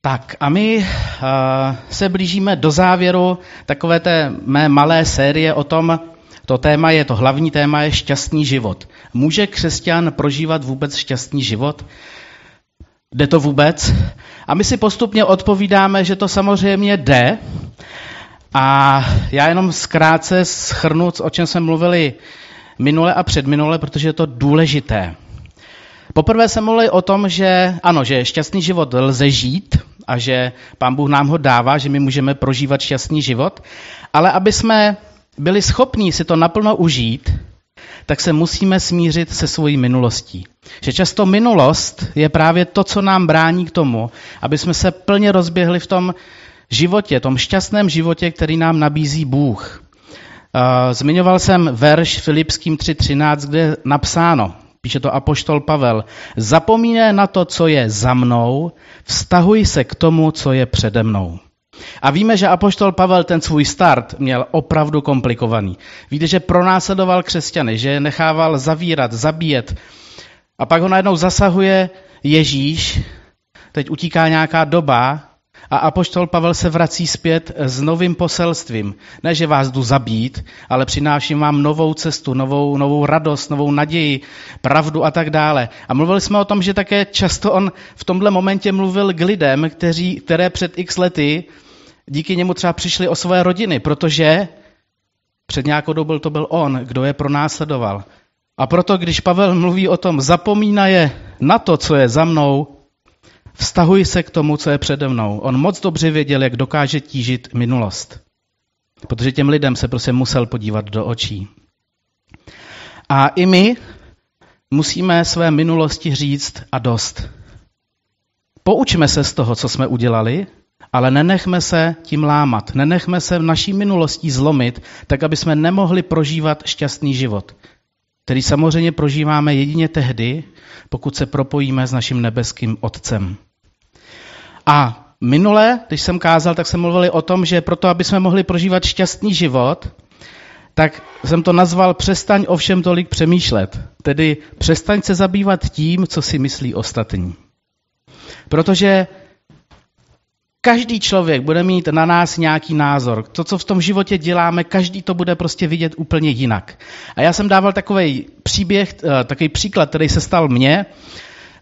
Tak a my uh, se blížíme do závěru takové té mé malé série o tom, to téma je, to hlavní téma je šťastný život. Může křesťan prožívat vůbec šťastný život? Jde to vůbec? A my si postupně odpovídáme, že to samozřejmě jde. A já jenom zkrátce schrnu, o čem jsme mluvili minule a předminule, protože je to důležité. Poprvé jsme mluvili o tom, že ano, že šťastný život lze žít a že Pán Bůh nám ho dává, že my můžeme prožívat šťastný život, ale aby jsme byli schopní si to naplno užít, tak se musíme smířit se svojí minulostí. Že často minulost je právě to, co nám brání k tomu, aby jsme se plně rozběhli v tom životě, tom šťastném životě, který nám nabízí Bůh. Zmiňoval jsem verš Filipským 3.13, kde je napsáno, píše to apoštol Pavel, zapomínej na to, co je za mnou, vztahuj se k tomu, co je přede mnou. A víme, že apoštol Pavel ten svůj start měl opravdu komplikovaný. Víte, že pronásledoval křesťany, že je nechával zavírat, zabíjet. A pak ho najednou zasahuje Ježíš, teď utíká nějaká doba a apoštol Pavel se vrací zpět s novým poselstvím. Ne, že vás jdu zabít, ale přináším vám novou cestu, novou, novou radost, novou naději, pravdu a tak dále. A mluvili jsme o tom, že také často on v tomhle momentě mluvil k lidem, kteří, které před x lety díky němu třeba přišli o své rodiny, protože před nějakou dobou to byl on, kdo je pronásledoval. A proto, když Pavel mluví o tom, zapomínaje na to, co je za mnou, vztahuji se k tomu, co je přede mnou. On moc dobře věděl, jak dokáže tížit minulost. Protože těm lidem se prostě musel podívat do očí. A i my musíme své minulosti říct a dost. Poučme se z toho, co jsme udělali ale nenechme se tím lámat, nenechme se v naší minulostí zlomit, tak aby jsme nemohli prožívat šťastný život, který samozřejmě prožíváme jedině tehdy, pokud se propojíme s naším nebeským Otcem. A minule, když jsem kázal, tak jsme mluvili o tom, že proto, aby jsme mohli prožívat šťastný život, tak jsem to nazval přestaň o všem tolik přemýšlet. Tedy přestaň se zabývat tím, co si myslí ostatní. Protože Každý člověk bude mít na nás nějaký názor. To, co v tom životě děláme, každý to bude prostě vidět úplně jinak. A já jsem dával takový příběh, eh, takový příklad, který se stal mně.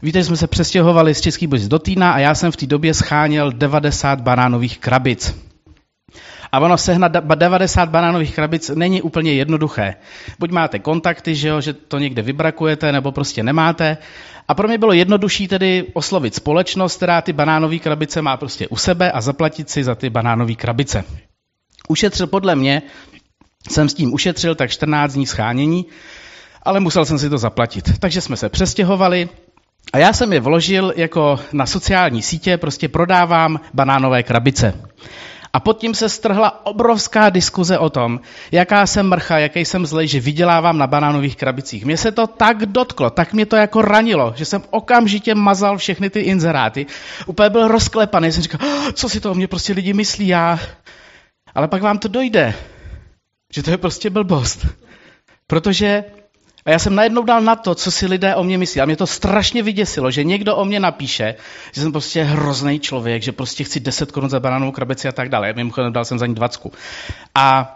Víte, jsme se přestěhovali z Český Božic do Týna a já jsem v té době scháněl 90 banánových krabic. A ono sehnat 90 banánových krabic není úplně jednoduché. Buď máte kontakty, že, jo, že to někde vybrakujete, nebo prostě nemáte. A pro mě bylo jednodušší tedy oslovit společnost, která ty banánové krabice má prostě u sebe a zaplatit si za ty banánové krabice. Ušetřil podle mě, jsem s tím ušetřil tak 14 dní schánění, ale musel jsem si to zaplatit. Takže jsme se přestěhovali a já jsem je vložil jako na sociální sítě, prostě prodávám banánové krabice. A pod tím se strhla obrovská diskuze o tom, jaká jsem mrcha, jaký jsem zlej, že vydělávám na banánových krabicích. Mně se to tak dotklo, tak mě to jako ranilo, že jsem okamžitě mazal všechny ty inzeráty. Úplně byl rozklepaný, jsem říkal, oh, co si to o mě prostě lidi myslí, já... Ale pak vám to dojde, že to je prostě blbost. Protože a já jsem najednou dal na to, co si lidé o mě myslí. A mě to strašně vyděsilo, že někdo o mě napíše, že jsem prostě hrozný člověk, že prostě chci 10 korun za banánovou krabici a tak dále. Mimochodem dal jsem za ní 20. A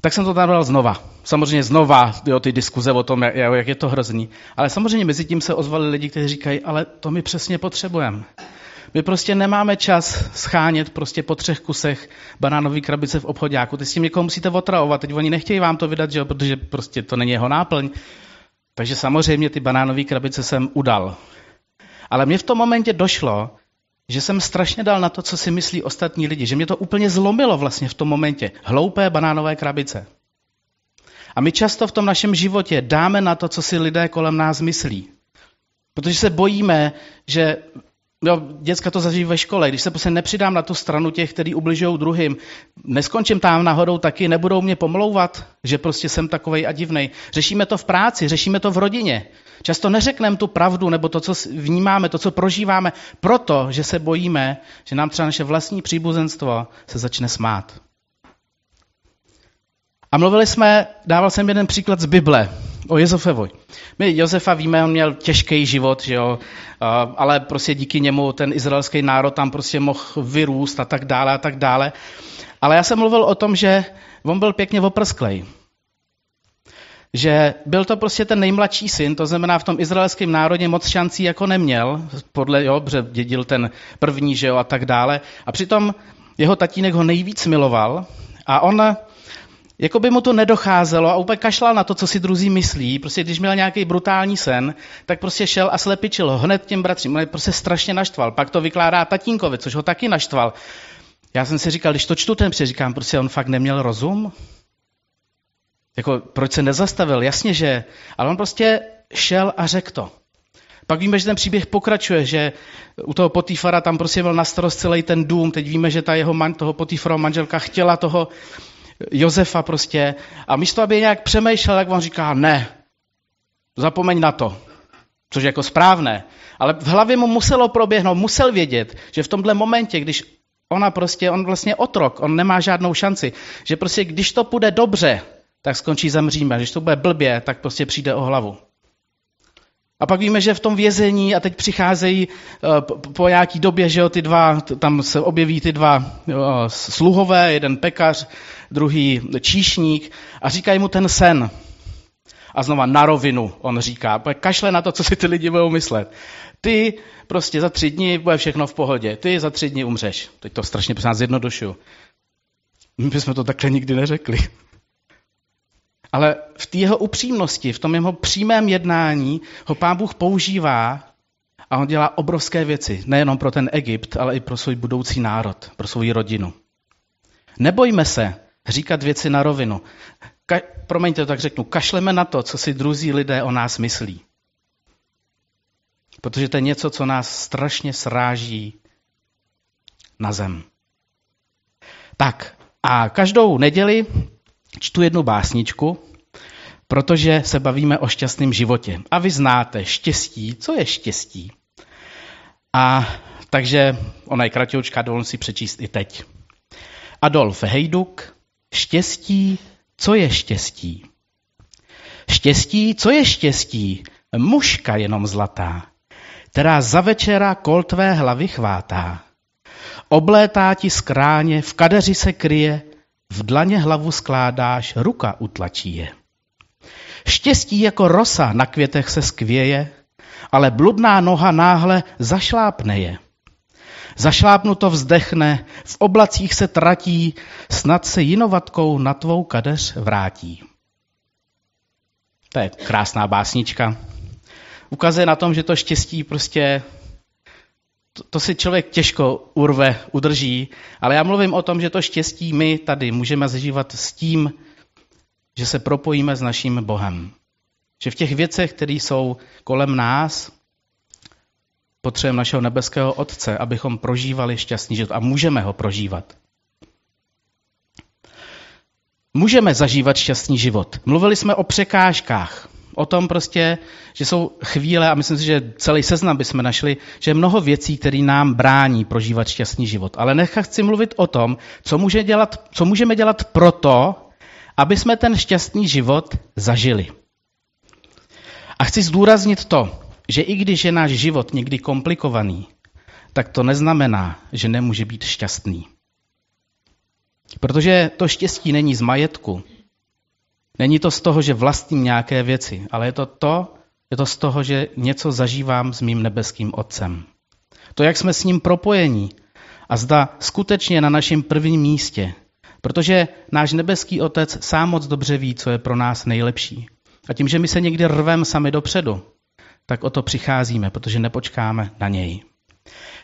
tak jsem to tam dal znova. Samozřejmě znova, jo, ty diskuze o tom, jak, jak je to hrozný. Ale samozřejmě mezi tím se ozvali lidi, kteří říkají, ale to my přesně potřebujeme. My prostě nemáme čas schánět prostě po třech kusech banánové krabice v obchodáku. Ty s tím někoho musíte otravovat. Teď oni nechtějí vám to vydat, že? protože prostě to není jeho náplň. Takže samozřejmě ty banánové krabice jsem udal. Ale mě v tom momentě došlo, že jsem strašně dal na to, co si myslí ostatní lidi. Že mě to úplně zlomilo vlastně v tom momentě. Hloupé banánové krabice. A my často v tom našem životě dáme na to, co si lidé kolem nás myslí. Protože se bojíme, že Jo, děcka to zažijí ve škole. Když se prostě nepřidám na tu stranu těch, kteří ubližují druhým, neskončím tam náhodou taky, nebudou mě pomlouvat, že prostě jsem takovej a divnej. Řešíme to v práci, řešíme to v rodině. Často neřekneme tu pravdu nebo to, co vnímáme, to, co prožíváme, proto, že se bojíme, že nám třeba naše vlastní příbuzenstvo se začne smát. A mluvili jsme, dával jsem jeden příklad z Bible o Josefovi. My Josefa víme, on měl těžký život, že jo, ale prostě díky němu ten izraelský národ tam prostě mohl vyrůst a tak dále a tak dále. Ale já jsem mluvil o tom, že on byl pěkně oprsklej. Že byl to prostě ten nejmladší syn, to znamená v tom izraelském národě moc šancí jako neměl, podle, jo, dědil ten první, že jo, a tak dále. A přitom jeho tatínek ho nejvíc miloval a on jako by mu to nedocházelo a úplně kašlal na to, co si druzí myslí. Prostě když měl nějaký brutální sen, tak prostě šel a slepičil ho hned těm bratřím. On prostě strašně naštval. Pak to vykládá tatínkovi, což ho taky naštval. Já jsem si říkal, když to čtu ten říkám, prostě on fakt neměl rozum? Jako, proč se nezastavil? Jasně, že. Ale on prostě šel a řekl to. Pak víme, že ten příběh pokračuje, že u toho Potýfara tam prostě byl na starost celý ten dům. Teď víme, že ta jeho man, toho Potýfarova manželka chtěla toho Josefa prostě. A místo, aby nějak přemýšlel, tak on říká, ne, zapomeň na to. Což je jako správné. Ale v hlavě mu muselo proběhnout, musel vědět, že v tomhle momentě, když ona prostě, on vlastně otrok, on nemá žádnou šanci, že prostě když to půjde dobře, tak skončí zemříme. Když to bude blbě, tak prostě přijde o hlavu. A pak víme, že v tom vězení a teď přicházejí eh, po nějaký době, že jo, ty dva, tam se objeví ty dva sluhové, jeden pekař, druhý číšník a říkají mu ten sen. A znova na rovinu on říká, kašle na to, co si ty lidi budou myslet. Ty prostě za tři dny bude všechno v pohodě, ty za tři dny umřeš. Teď to strašně zjednodušuju. My bychom to takhle nikdy neřekli. Ale v té jeho upřímnosti, v tom jeho přímém jednání ho pán Bůh používá a on dělá obrovské věci. Nejenom pro ten Egypt, ale i pro svůj budoucí národ, pro svou rodinu. Nebojme se říkat věci na rovinu. Ka- promiňte, to tak řeknu, kašleme na to, co si druzí lidé o nás myslí. Protože to je něco, co nás strašně sráží na zem. Tak, a každou neděli čtu jednu básničku, protože se bavíme o šťastném životě. A vy znáte štěstí. Co je štěstí? A takže ona je kratoučka, dovolím si přečíst i teď. Adolf Hejduk, štěstí, co je štěstí? Štěstí, co je štěstí? Muška jenom zlatá, která za večera kol tvé hlavy chvátá. Oblétá ti skráně, v kadeři se kryje, v dlaně hlavu skládáš, ruka utlačí je. Štěstí jako rosa na květech se skvěje, ale bludná noha náhle zašlápne je. Zašlápnuto vzdechne, v oblacích se tratí, snad se jinovatkou na tvou kadeř vrátí. To je krásná básnička. Ukazuje na tom, že to štěstí prostě to, to si člověk těžko urve, udrží, ale já mluvím o tom, že to štěstí my tady můžeme zažívat s tím, že se propojíme s naším Bohem. Že v těch věcech, které jsou kolem nás, potřebujeme našeho nebeského Otce, abychom prožívali šťastný život. A můžeme ho prožívat. Můžeme zažívat šťastný život. Mluvili jsme o překážkách o tom prostě, že jsou chvíle, a myslím si, že celý seznam bychom našli, že je mnoho věcí, které nám brání prožívat šťastný život. Ale nechci chci mluvit o tom, co, může dělat, co můžeme dělat proto, aby jsme ten šťastný život zažili. A chci zdůraznit to, že i když je náš život někdy komplikovaný, tak to neznamená, že nemůže být šťastný. Protože to štěstí není z majetku, Není to z toho, že vlastním nějaké věci, ale je to to, je to z toho, že něco zažívám s mým nebeským Otcem. To, jak jsme s ním propojení a zda skutečně na našem prvním místě, protože náš nebeský Otec sám moc dobře ví, co je pro nás nejlepší. A tím, že my se někdy rvem sami dopředu, tak o to přicházíme, protože nepočkáme na něj.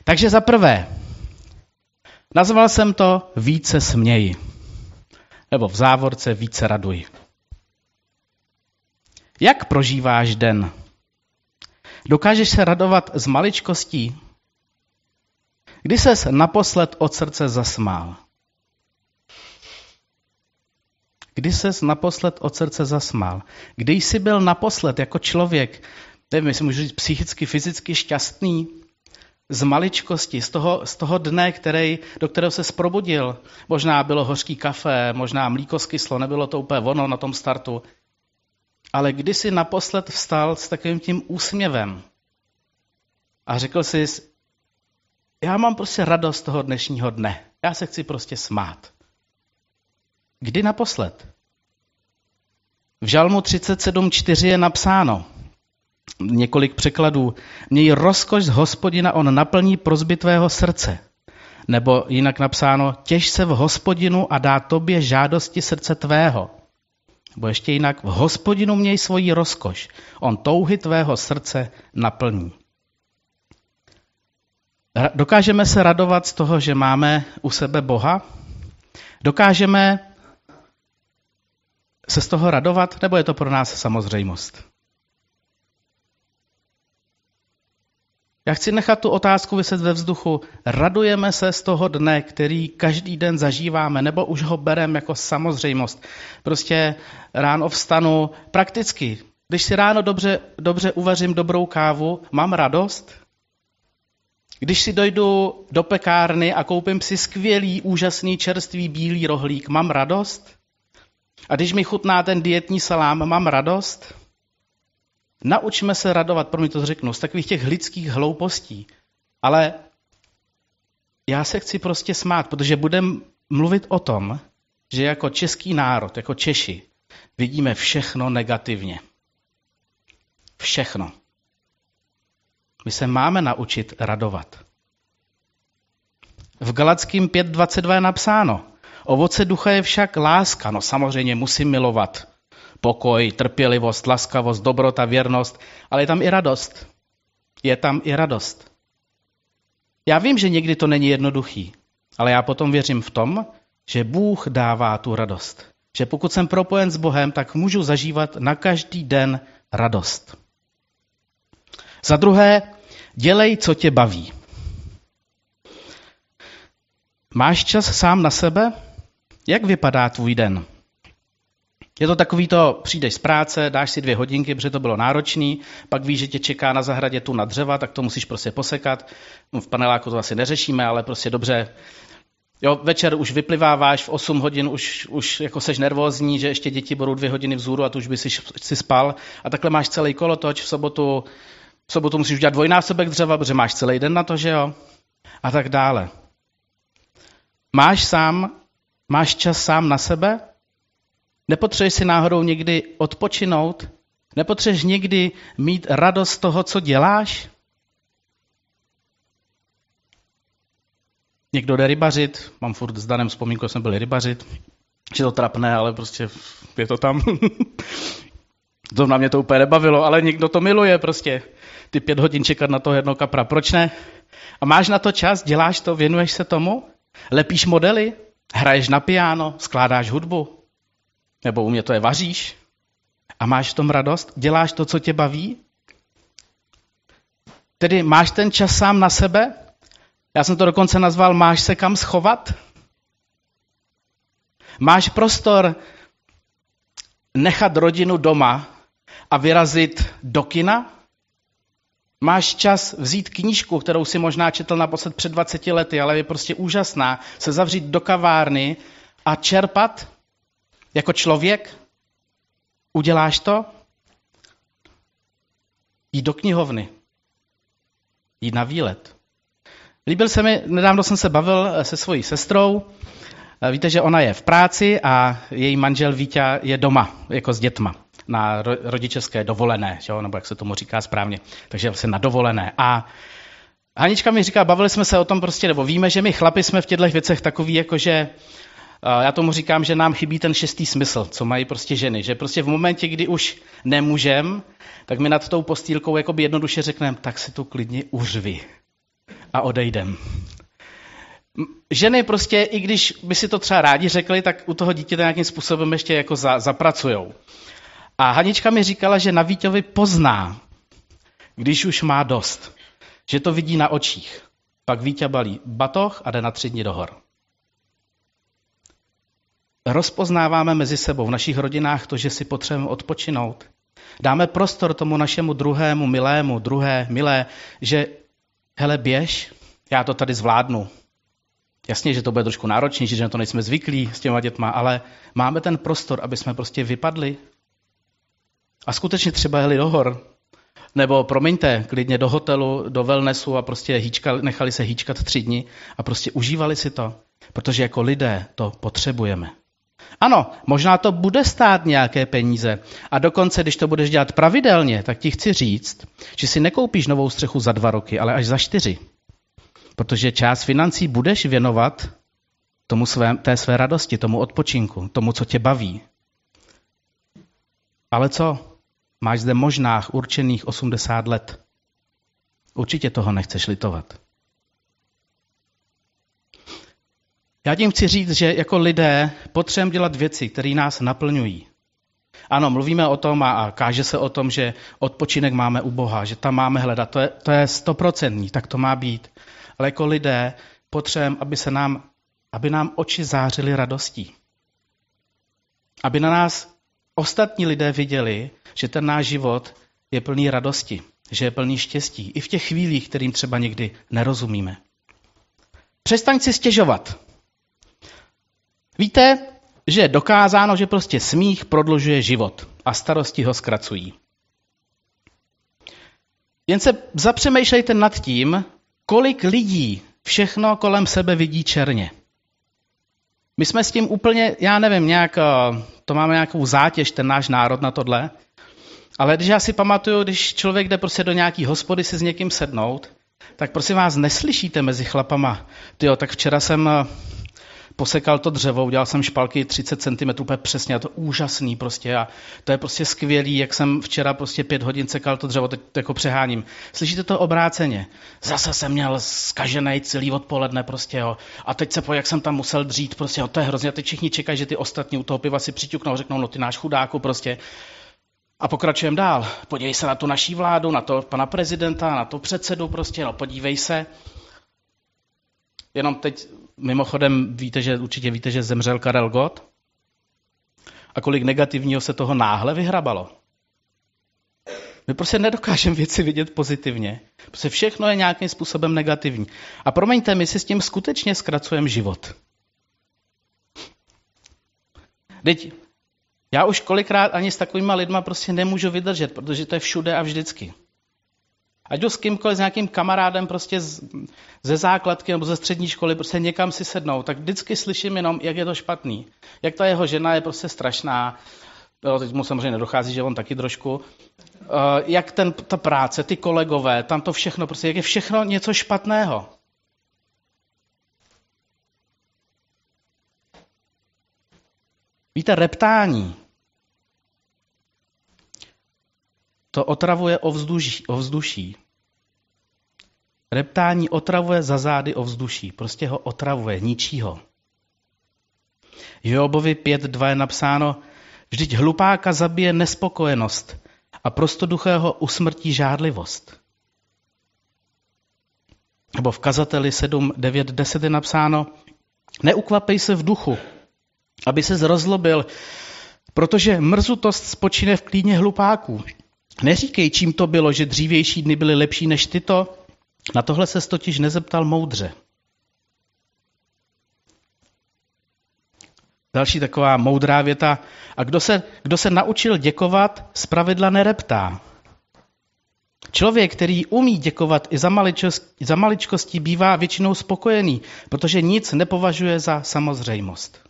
Takže za prvé, nazval jsem to více směji, nebo v závorce více raduj. Jak prožíváš den? Dokážeš se radovat z maličkostí? Kdy ses naposled od srdce zasmál? Kdy ses naposled od srdce zasmál? Kdy jsi byl naposled jako člověk, nevím, jestli můžu říct psychicky, fyzicky šťastný? z maličkosti, z toho, z toho dne, který, do kterého se sprobudil. Možná bylo hořký kafe, možná mlíko skyslo, nebylo to úplně ono na tom startu. Ale když si naposled vstal s takovým tím úsměvem a řekl si, já mám prostě radost toho dnešního dne. Já se chci prostě smát. Kdy naposled? V Žalmu 37.4 je napsáno, několik překladů, měj rozkoš z hospodina, on naplní prozby tvého srdce. Nebo jinak napsáno, těž se v hospodinu a dá tobě žádosti srdce tvého. Nebo ještě jinak, v hospodinu měj svoji rozkoš, on touhy tvého srdce naplní. Dokážeme se radovat z toho, že máme u sebe Boha? Dokážeme se z toho radovat, nebo je to pro nás samozřejmost? Já chci nechat tu otázku vyset ve vzduchu. Radujeme se z toho dne, který každý den zažíváme, nebo už ho bereme jako samozřejmost. Prostě ráno vstanu prakticky. Když si ráno dobře, dobře uvařím dobrou kávu, mám radost. Když si dojdu do pekárny a koupím si skvělý, úžasný, čerstvý bílý rohlík, mám radost? A když mi chutná ten dietní salám, mám radost? Naučme se radovat, pro mě to řeknu, z takových těch lidských hloupostí. Ale já se chci prostě smát, protože budem mluvit o tom, že jako český národ, jako Češi, vidíme všechno negativně. Všechno. My se máme naučit radovat. V Galackým 5.22 je napsáno, ovoce ducha je však láska, no samozřejmě musím milovat pokoj, trpělivost, laskavost, dobrota, věrnost, ale je tam i radost. Je tam i radost. Já vím, že někdy to není jednoduchý, ale já potom věřím v tom, že Bůh dává tu radost. Že pokud jsem propojen s Bohem, tak můžu zažívat na každý den radost. Za druhé, dělej, co tě baví. Máš čas sám na sebe? Jak vypadá tvůj den? Je to takový to, přijdeš z práce, dáš si dvě hodinky, protože to bylo náročný, pak víš, že tě čeká na zahradě tu na dřeva, tak to musíš prostě posekat. No, v paneláku to asi neřešíme, ale prostě dobře. Jo, večer už vypliváváš, v 8 hodin už, už jako seš nervózní, že ještě děti budou dvě hodiny vzhůru a tu už by si, si spal. A takhle máš celý kolotoč, v sobotu, v sobotu musíš udělat dvojnásobek dřeva, protože máš celý den na to, že jo? A tak dále. Máš sám, máš čas sám na sebe? Nepotřebuješ si náhodou někdy odpočinout? Nepotřebuješ někdy mít radost z toho, co děláš? Někdo jde rybařit, mám furt s Danem vzpomínku, jsem byl rybařit, že to trapné, ale prostě je to tam. to na mě to úplně nebavilo, ale někdo to miluje prostě. Ty pět hodin čekat na to jedno kapra, proč ne? A máš na to čas, děláš to, věnuješ se tomu? Lepíš modely? Hraješ na piano? Skládáš hudbu? Nebo u mě to je vaříš? A máš v tom radost? Děláš to, co tě baví? Tedy máš ten čas sám na sebe? Já jsem to dokonce nazval máš se kam schovat? Máš prostor nechat rodinu doma a vyrazit do kina? Máš čas vzít knížku, kterou si možná četl naposled před 20 lety, ale je prostě úžasná, se zavřít do kavárny a čerpat jako člověk? Uděláš to? Jít do knihovny. Jít na výlet. Líbil se mi, nedávno jsem se bavil se svojí sestrou. Víte, že ona je v práci a její manžel Vítě je doma, jako s dětma, na rodičovské dovolené, jo? nebo jak se tomu říká správně. Takže vlastně na dovolené. A Hanička mi říká, bavili jsme se o tom prostě, nebo víme, že my chlapi jsme v těchto věcech takový, jako že já tomu říkám, že nám chybí ten šestý smysl, co mají prostě ženy. Že prostě v momentě, kdy už nemůžem, tak my nad tou postýlkou jakoby jednoduše řekneme, tak si to klidně uřvi a odejdem. Ženy prostě, i když by si to třeba rádi řekli, tak u toho dítěte nějakým způsobem ještě jako za, zapracujou. A Hanička mi říkala, že na Víťovi pozná, když už má dost. Že to vidí na očích. Pak Vítě balí batoh a jde na tři dny do hor rozpoznáváme mezi sebou v našich rodinách to, že si potřebujeme odpočinout. Dáme prostor tomu našemu druhému milému, druhé milé, že hele běž, já to tady zvládnu. Jasně, že to bude trošku náročnější, že na to nejsme zvyklí s těma dětma, ale máme ten prostor, aby jsme prostě vypadli a skutečně třeba jeli do hor, nebo promiňte, klidně do hotelu, do wellnessu a prostě hýčka, nechali se hýčkat tři dny a prostě užívali si to. Protože jako lidé to potřebujeme. Ano, možná to bude stát nějaké peníze. A dokonce, když to budeš dělat pravidelně, tak ti chci říct, že si nekoupíš novou střechu za dva roky, ale až za čtyři. Protože část financí budeš věnovat tomu své, té své radosti, tomu odpočinku, tomu, co tě baví. Ale co? Máš zde možná určených 80 let. Určitě toho nechceš litovat. Já tím chci říct, že jako lidé potřebujeme dělat věci, které nás naplňují. Ano, mluvíme o tom a, káže se o tom, že odpočinek máme u Boha, že tam máme hledat. To je, to je stoprocentní, tak to má být. Ale jako lidé potřebujeme, aby se nám, aby nám oči zářily radostí. Aby na nás ostatní lidé viděli, že ten náš život je plný radosti, že je plný štěstí. I v těch chvílích, kterým třeba někdy nerozumíme. Přestaň si stěžovat. Víte, že je dokázáno, že prostě smích prodlužuje život a starosti ho zkracují. Jen se zapřemýšlejte nad tím, kolik lidí všechno kolem sebe vidí černě. My jsme s tím úplně, já nevím, nějak, eh, to máme nějakou zátěž, ten náš národ na tohle. Ale když já si pamatuju, když člověk jde prostě do nějaký hospody si s někým sednout, tak prosím vás, neslyšíte mezi chlapama. Tyjo, tak včera jsem eh, posekal to dřevo, udělal jsem špalky 30 cm, úplně přesně, a to úžasný prostě a to je prostě skvělý, jak jsem včera prostě pět hodin sekal to dřevo, teď to jako přeháním. Slyšíte to obráceně? Zase jsem měl skažený celý odpoledne prostě, jo. A teď se po, jak jsem tam musel dřít, prostě, jo, to je hrozně. A teď všichni čekají, že ty ostatní u toho piva si přiťuknou, řeknou, no ty náš chudáku prostě. A pokračujeme dál. Podívej se na tu naší vládu, na to pana prezidenta, na to předsedu prostě, no podívej se. Jenom teď Mimochodem víte, že určitě víte, že zemřel Karel Gott? A kolik negativního se toho náhle vyhrabalo? My prostě nedokážeme věci vidět pozitivně. Prostě všechno je nějakým způsobem negativní. A promiňte, my si s tím skutečně zkracujeme život. Teď já už kolikrát ani s takovýma lidma prostě nemůžu vydržet, protože to je všude a vždycky. Ať jdu s kýmkoliv, s nějakým kamarádem prostě z, ze základky nebo ze střední školy, prostě někam si sednou, tak vždycky slyším jenom, jak je to špatný. Jak ta jeho žena je prostě strašná, jo, teď mu samozřejmě nedochází, že on taky trošku, uh, jak ten, ta práce, ty kolegové, tam to všechno, prostě jak je všechno něco špatného. Víte, reptání, to otravuje ovzduší. ovzduší. Reptání otravuje za zády ovzduší. Prostě ho otravuje, ničí ho. Jobovi 5.2 je napsáno, vždyť hlupáka zabije nespokojenost a prostoduchého usmrtí žádlivost. Nebo v kazateli 7, 9, 10 je napsáno, neukvapej se v duchu, aby se zrozlobil, protože mrzutost spočine v klíně hlupáků. Neříkej, čím to bylo, že dřívější dny byly lepší než tyto. Na tohle se totiž nezeptal moudře. Další taková moudrá věta. A kdo se, kdo se naučil děkovat, zpravidla nereptá. Člověk, který umí děkovat i za, maličkost, za maličkostí, bývá většinou spokojený, protože nic nepovažuje za samozřejmost.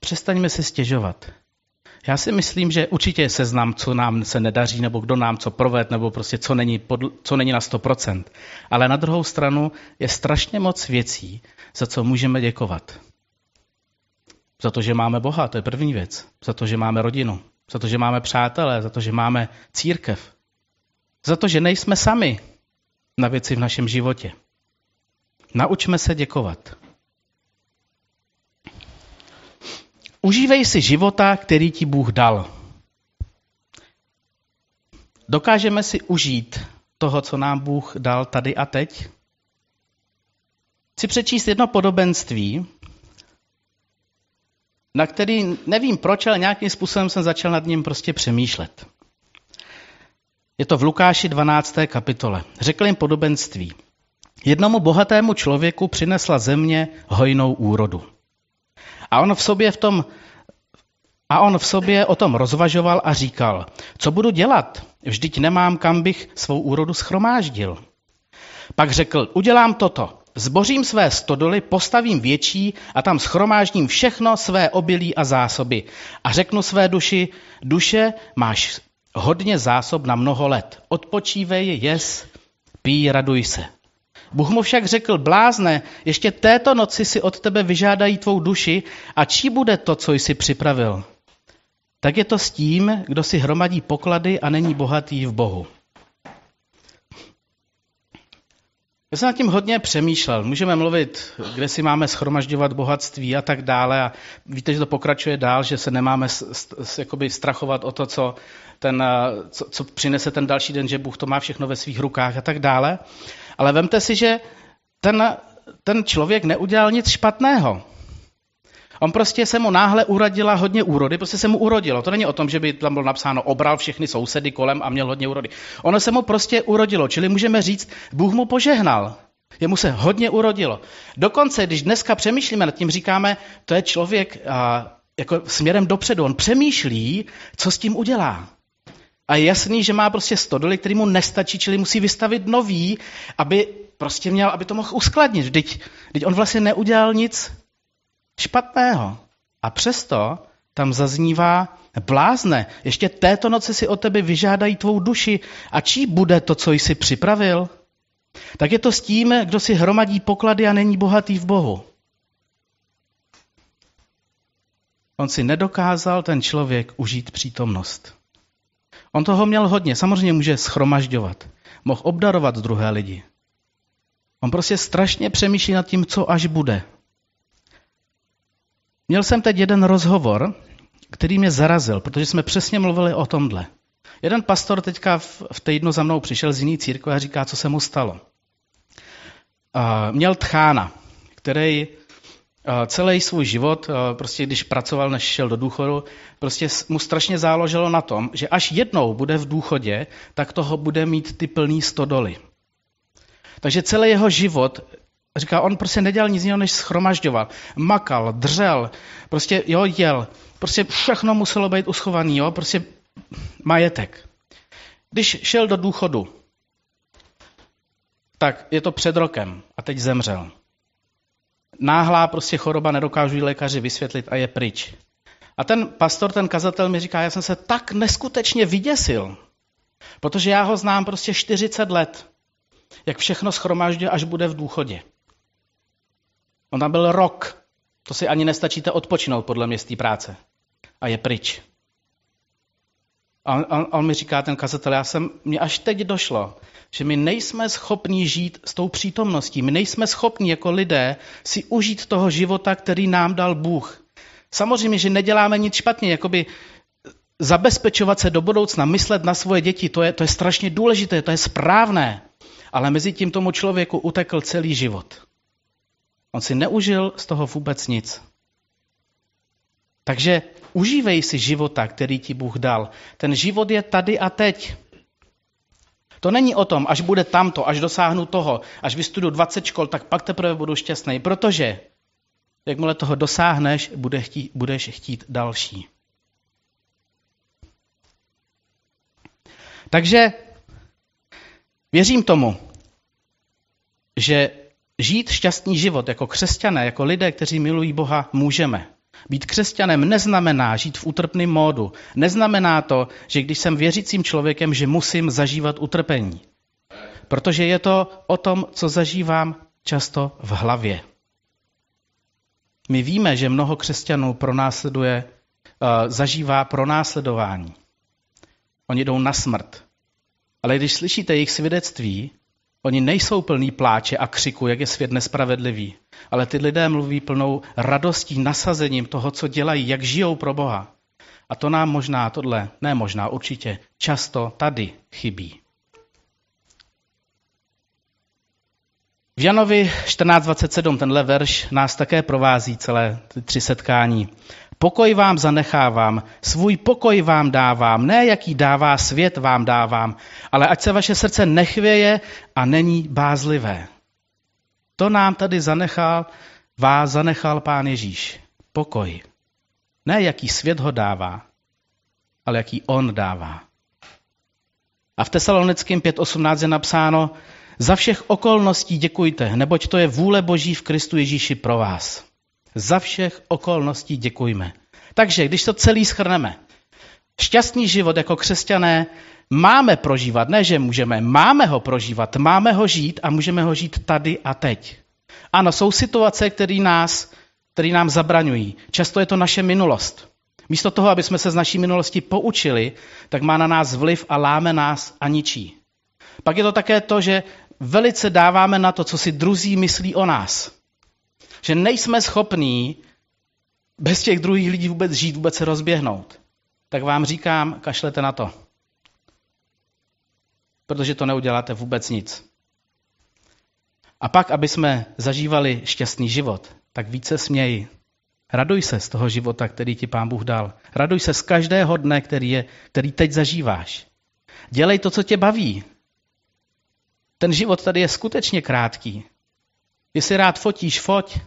Přestaňme si stěžovat. Já si myslím, že určitě je seznam, co nám se nedaří, nebo kdo nám co proved, nebo prostě co není, podl- co není na 100%. Ale na druhou stranu je strašně moc věcí, za co můžeme děkovat. Za to, že máme Boha, to je první věc. Za to, že máme rodinu. Za to, že máme přátelé. Za to, že máme církev. Za to, že nejsme sami na věci v našem životě. Naučme se děkovat. Užívej si života, který ti Bůh dal. Dokážeme si užít toho, co nám Bůh dal tady a teď? Chci přečíst jedno podobenství, na který nevím proč, ale nějakým způsobem jsem začal nad ním prostě přemýšlet. Je to v Lukáši 12. kapitole. Řekl jim podobenství. Jednomu bohatému člověku přinesla země hojnou úrodu. A on v sobě v tom a on v sobě o tom rozvažoval a říkal, co budu dělat? Vždyť nemám, kam bych svou úrodu schromáždil. Pak řekl, udělám toto. Zbořím své stodoly, postavím větší a tam schromáždím všechno své obilí a zásoby. A řeknu své duši, duše, máš hodně zásob na mnoho let. Odpočívej, jes, pí, raduj se. Bůh mu však řekl, blázne, ještě této noci si od tebe vyžádají tvou duši a čí bude to, co jsi připravil? Tak je to s tím, kdo si hromadí poklady a není bohatý v Bohu. Já jsem nad tím hodně přemýšlel. Můžeme mluvit, kde si máme schromažďovat bohatství a tak dále. A víte, že to pokračuje dál, že se nemáme jakoby strachovat o to, co, ten, co, co přinese ten další den, že Bůh to má všechno ve svých rukách a tak dále. Ale vemte si, že ten, ten člověk neudělal nic špatného. On prostě se mu náhle urodila hodně úrody, prostě se mu urodilo. To není o tom, že by tam bylo napsáno, obral všechny sousedy kolem a měl hodně úrody. Ono se mu prostě urodilo, čili můžeme říct, Bůh mu požehnal. Jemu se hodně urodilo. Dokonce, když dneska přemýšlíme nad tím, říkáme, to je člověk a, jako směrem dopředu. On přemýšlí, co s tím udělá. A je jasný, že má prostě stodoly, který mu nestačí, čili musí vystavit nový, aby prostě měl, aby to mohl uskladnit. Vždyť, vždyť on vlastně neudělal nic špatného. A přesto tam zaznívá blázne. Ještě této noci si o tebe vyžádají tvou duši. A čí bude to, co jsi připravil? Tak je to s tím, kdo si hromadí poklady a není bohatý v Bohu. On si nedokázal ten člověk užít přítomnost. On toho měl hodně, samozřejmě může schromažďovat. Mohl obdarovat druhé lidi. On prostě strašně přemýšlí nad tím, co až bude. Měl jsem teď jeden rozhovor, který mě zarazil, protože jsme přesně mluvili o tomhle. Jeden pastor teďka v, v týdnu za mnou přišel z jiný církve a říká, co se mu stalo. Měl tchána, který celý svůj život, uh, prostě když pracoval, než šel do důchodu, prostě mu strašně záložilo na tom, že až jednou bude v důchodě, tak toho bude mít ty plný stodoly. Takže celý jeho život Říká, on prostě nedělal nic jiného, než schromažďoval. Makal, dřel, prostě jo, jel. Prostě všechno muselo být uschovaný, jo, prostě majetek. Když šel do důchodu, tak je to před rokem a teď zemřel. Náhlá prostě choroba, nedokážu lékaři vysvětlit a je pryč. A ten pastor, ten kazatel mi říká, já jsem se tak neskutečně vyděsil, protože já ho znám prostě 40 let, jak všechno schromáždí, až bude v důchodě. On tam byl rok. To si ani nestačíte odpočinout podle mě z té práce. A je pryč. A on, on, on mi říká, ten kazatel, já jsem, mě až teď došlo, že my nejsme schopni žít s tou přítomností. My nejsme schopni jako lidé si užít toho života, který nám dal Bůh. Samozřejmě, že neděláme nic špatně, jakoby zabezpečovat se do budoucna, myslet na svoje děti, to je, to je strašně důležité, to je správné. Ale mezi tím tomu člověku utekl celý život. On si neužil z toho vůbec nic. Takže užívej si života, který ti Bůh dal. Ten život je tady a teď. To není o tom, až bude tamto, až dosáhnu toho, až vystuduju 20 škol, tak pak teprve budu šťastný, protože jakmile toho dosáhneš, bude chtít, budeš chtít další. Takže věřím tomu, že Žít šťastný život jako křesťané, jako lidé, kteří milují Boha, můžeme. Být křesťanem neznamená žít v utrpném módu. Neznamená to, že když jsem věřícím člověkem, že musím zažívat utrpení. Protože je to o tom, co zažívám často v hlavě. My víme, že mnoho křesťanů pronásleduje, uh, zažívá pronásledování. Oni jdou na smrt. Ale když slyšíte jejich svědectví, Oni nejsou plní pláče a křiku, jak je svět nespravedlivý, ale ty lidé mluví plnou radostí, nasazením toho, co dělají, jak žijou pro Boha. A to nám možná tohle, ne možná, určitě, často tady chybí. V Janovi 14.27 tenhle verš nás také provází celé ty tři setkání. Pokoj vám zanechávám, svůj pokoj vám dávám, ne jaký dává svět vám dávám, ale ať se vaše srdce nechvěje a není bázlivé. To nám tady zanechal, vás zanechal pán Ježíš. Pokoj. Ne jaký svět ho dává, ale jaký on dává. A v Tesalonickém 5.18 je napsáno, za všech okolností děkujte, neboť to je vůle Boží v Kristu Ježíši pro vás. Za všech okolností děkujme. Takže, když to celý schrneme, šťastný život jako křesťané máme prožívat, ne že můžeme, máme ho prožívat, máme ho žít a můžeme ho žít tady a teď. Ano, jsou situace, které nás, které nám zabraňují. Často je to naše minulost. Místo toho, aby jsme se z naší minulosti poučili, tak má na nás vliv a láme nás a ničí. Pak je to také to, že velice dáváme na to, co si druzí myslí o nás. Že nejsme schopní bez těch druhých lidí vůbec žít, vůbec se rozběhnout. Tak vám říkám, kašlete na to. Protože to neuděláte vůbec nic. A pak, aby jsme zažívali šťastný život, tak více směj. Raduj se z toho života, který ti pán Bůh dal. Raduj se z každého dne, který, je, který teď zažíváš. Dělej to, co tě baví. Ten život tady je skutečně krátký. Jestli rád fotíš, foť.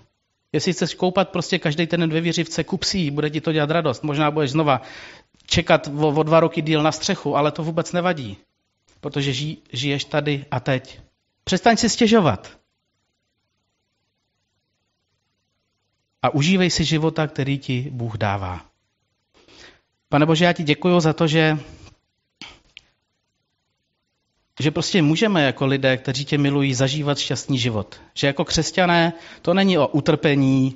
Jestli chceš koupat prostě každý ten dvě věřivce, kup si bude ti to dělat radost. Možná budeš znova čekat o, o dva roky díl na střechu, ale to vůbec nevadí. Protože ži, žiješ tady a teď. Přestaň si stěžovat. A užívej si života, který ti Bůh dává. Pane Bože, já ti děkuji za to, že že prostě můžeme jako lidé, kteří tě milují, zažívat šťastný život. Že jako křesťané to není o utrpení,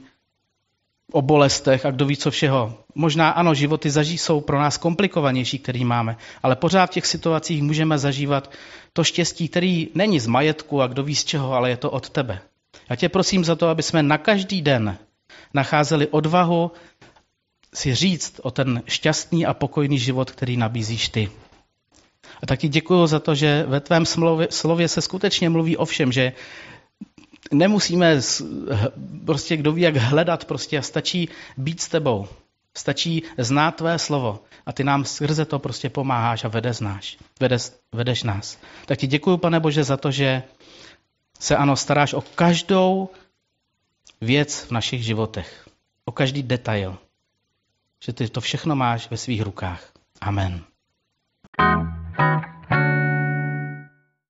o bolestech a kdo ví co všeho. Možná ano, životy zaží jsou pro nás komplikovanější, který máme, ale pořád v těch situacích můžeme zažívat to štěstí, který není z majetku a kdo ví z čeho, ale je to od tebe. Já tě prosím za to, aby jsme na každý den nacházeli odvahu si říct o ten šťastný a pokojný život, který nabízíš ty. A taky děkuji za to, že ve tvém slově, slově se skutečně mluví o všem, že nemusíme prostě kdo ví, jak hledat prostě stačí být s tebou. Stačí znát tvé slovo a ty nám skrze to prostě pomáháš a vedeš, náš, vedeš, vedeš nás. Tak ti děkuji, pane Bože, za to, že se ano staráš o každou věc v našich životech, o každý detail. Že ty to všechno máš ve svých rukách. Amen. thank you Thank you.